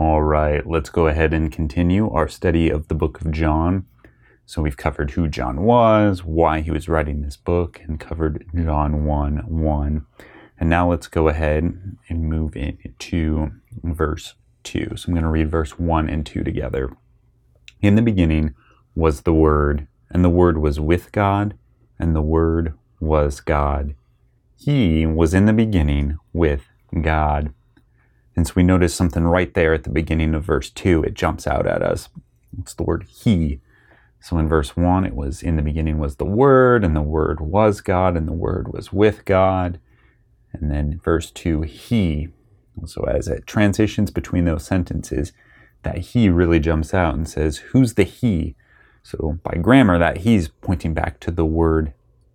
All right, let's go ahead and continue our study of the book of John. So we've covered who John was, why he was writing this book, and covered John 1 1. And now let's go ahead and move into verse 2. So I'm going to read verse 1 and 2 together. In the beginning was the Word, and the Word was with God, and the Word was God. He was in the beginning with God. And so we notice something right there at the beginning of verse 2. It jumps out at us. It's the word He. So in verse 1, it was in the beginning was the Word, and the Word was God, and the Word was with God. And then verse 2, He. So as it transitions between those sentences, that He really jumps out and says, Who's the He? So by grammar, that He's pointing back to the word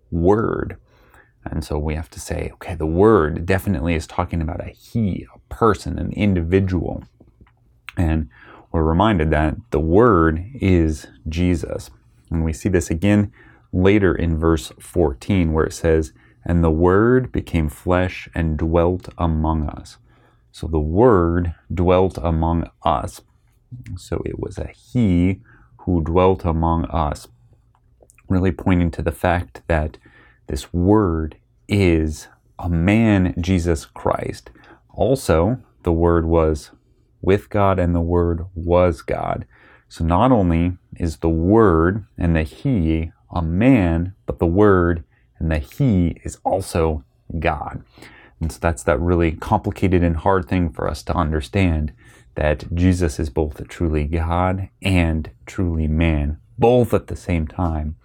Word. And so we have to say, okay, the word definitely is talking about a he, a person, an individual. And we're reminded that the word is Jesus. And we see this again later in verse 14 where it says, And the word became flesh and dwelt among us. So the word dwelt among us. So it was a he who dwelt among us, really pointing to the fact that this word is a man, Jesus Christ. Also, the word was with God and the word was God. So not only is the word and the he a man, but the word and the he is also God. And so that's that really complicated and hard thing for us to understand that Jesus is both truly God and truly man, both at the same time.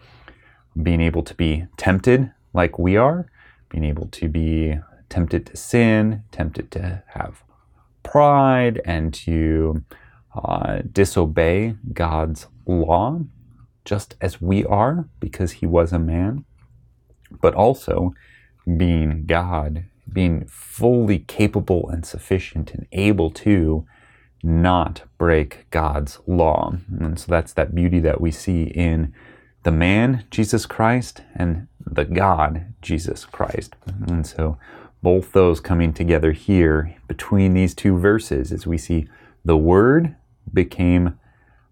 Being able to be tempted like we are, being able to be tempted to sin, tempted to have pride, and to uh, disobey God's law, just as we are, because he was a man, but also being God, being fully capable and sufficient and able to not break God's law. And so that's that beauty that we see in the man, Jesus Christ, and the God, Jesus Christ. And so both those coming together here between these two verses as we see the Word became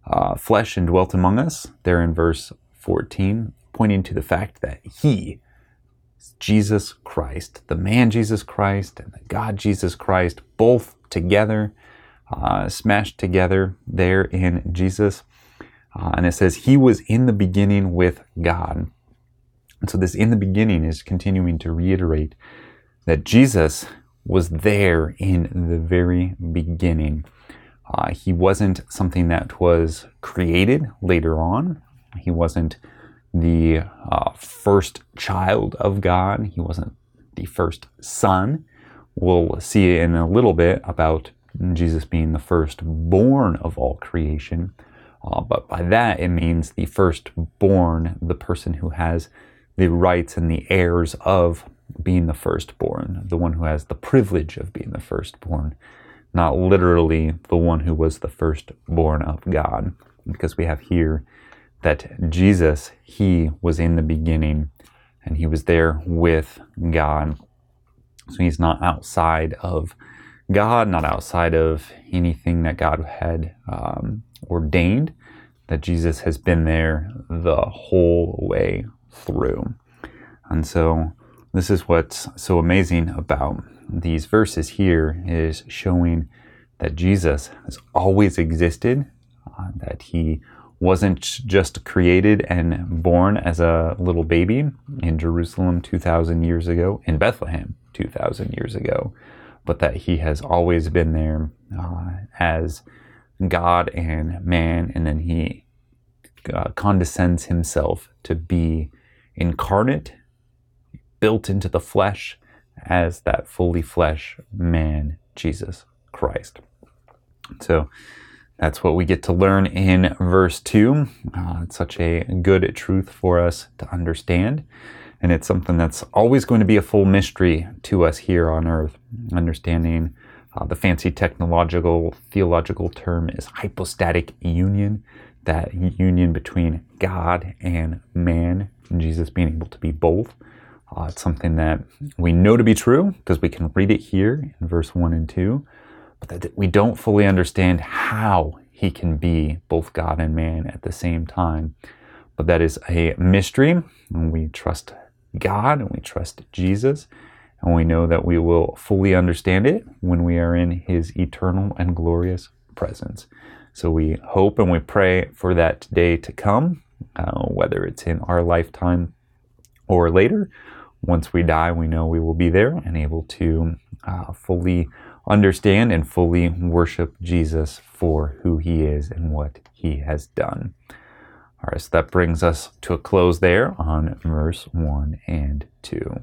uh, flesh and dwelt among us, there in verse 14, pointing to the fact that He, Jesus Christ, the man Jesus Christ and the God Jesus Christ, both together, uh, smashed together there in Jesus. Uh, and it says, He was in the beginning with God. And so, this in the beginning is continuing to reiterate that Jesus was there in the very beginning. Uh, he wasn't something that was created later on. He wasn't the uh, first child of God. He wasn't the first son. We'll see in a little bit about Jesus being the firstborn of all creation. Uh, but by that, it means the firstborn, the person who has the rights and the heirs of being the firstborn, the one who has the privilege of being the firstborn, not literally the one who was the firstborn of God. Because we have here that Jesus, he was in the beginning and he was there with God. So he's not outside of God, not outside of anything that God had um, ordained, that Jesus has been there the whole way through. And so this is what's so amazing about these verses here is showing that Jesus has always existed, uh, that he wasn't just created and born as a little baby in Jerusalem 2,000 years ago, in Bethlehem 2,000 years ago, but that he has always been there uh, as God and man, and then he uh, condescends himself to be incarnate, built into the flesh as that fully flesh man, Jesus Christ. So that's what we get to learn in verse 2. Uh, it's such a good truth for us to understand. And it's something that's always going to be a full mystery to us here on earth. Understanding uh, the fancy technological, theological term is hypostatic union, that union between God and man, and Jesus being able to be both. Uh, it's something that we know to be true because we can read it here in verse 1 and 2. but that we don't fully understand how he can be both God and man at the same time. But that is a mystery, and we trust God and we trust Jesus, and we know that we will fully understand it when we are in his eternal and glorious presence. So we hope and we pray for that day to come, uh, whether it's in our lifetime or later. Once we die, we know we will be there and able to uh, fully understand and fully worship Jesus for who he is and what he has done. All right, so that brings us to a close there on verse 1 and 2.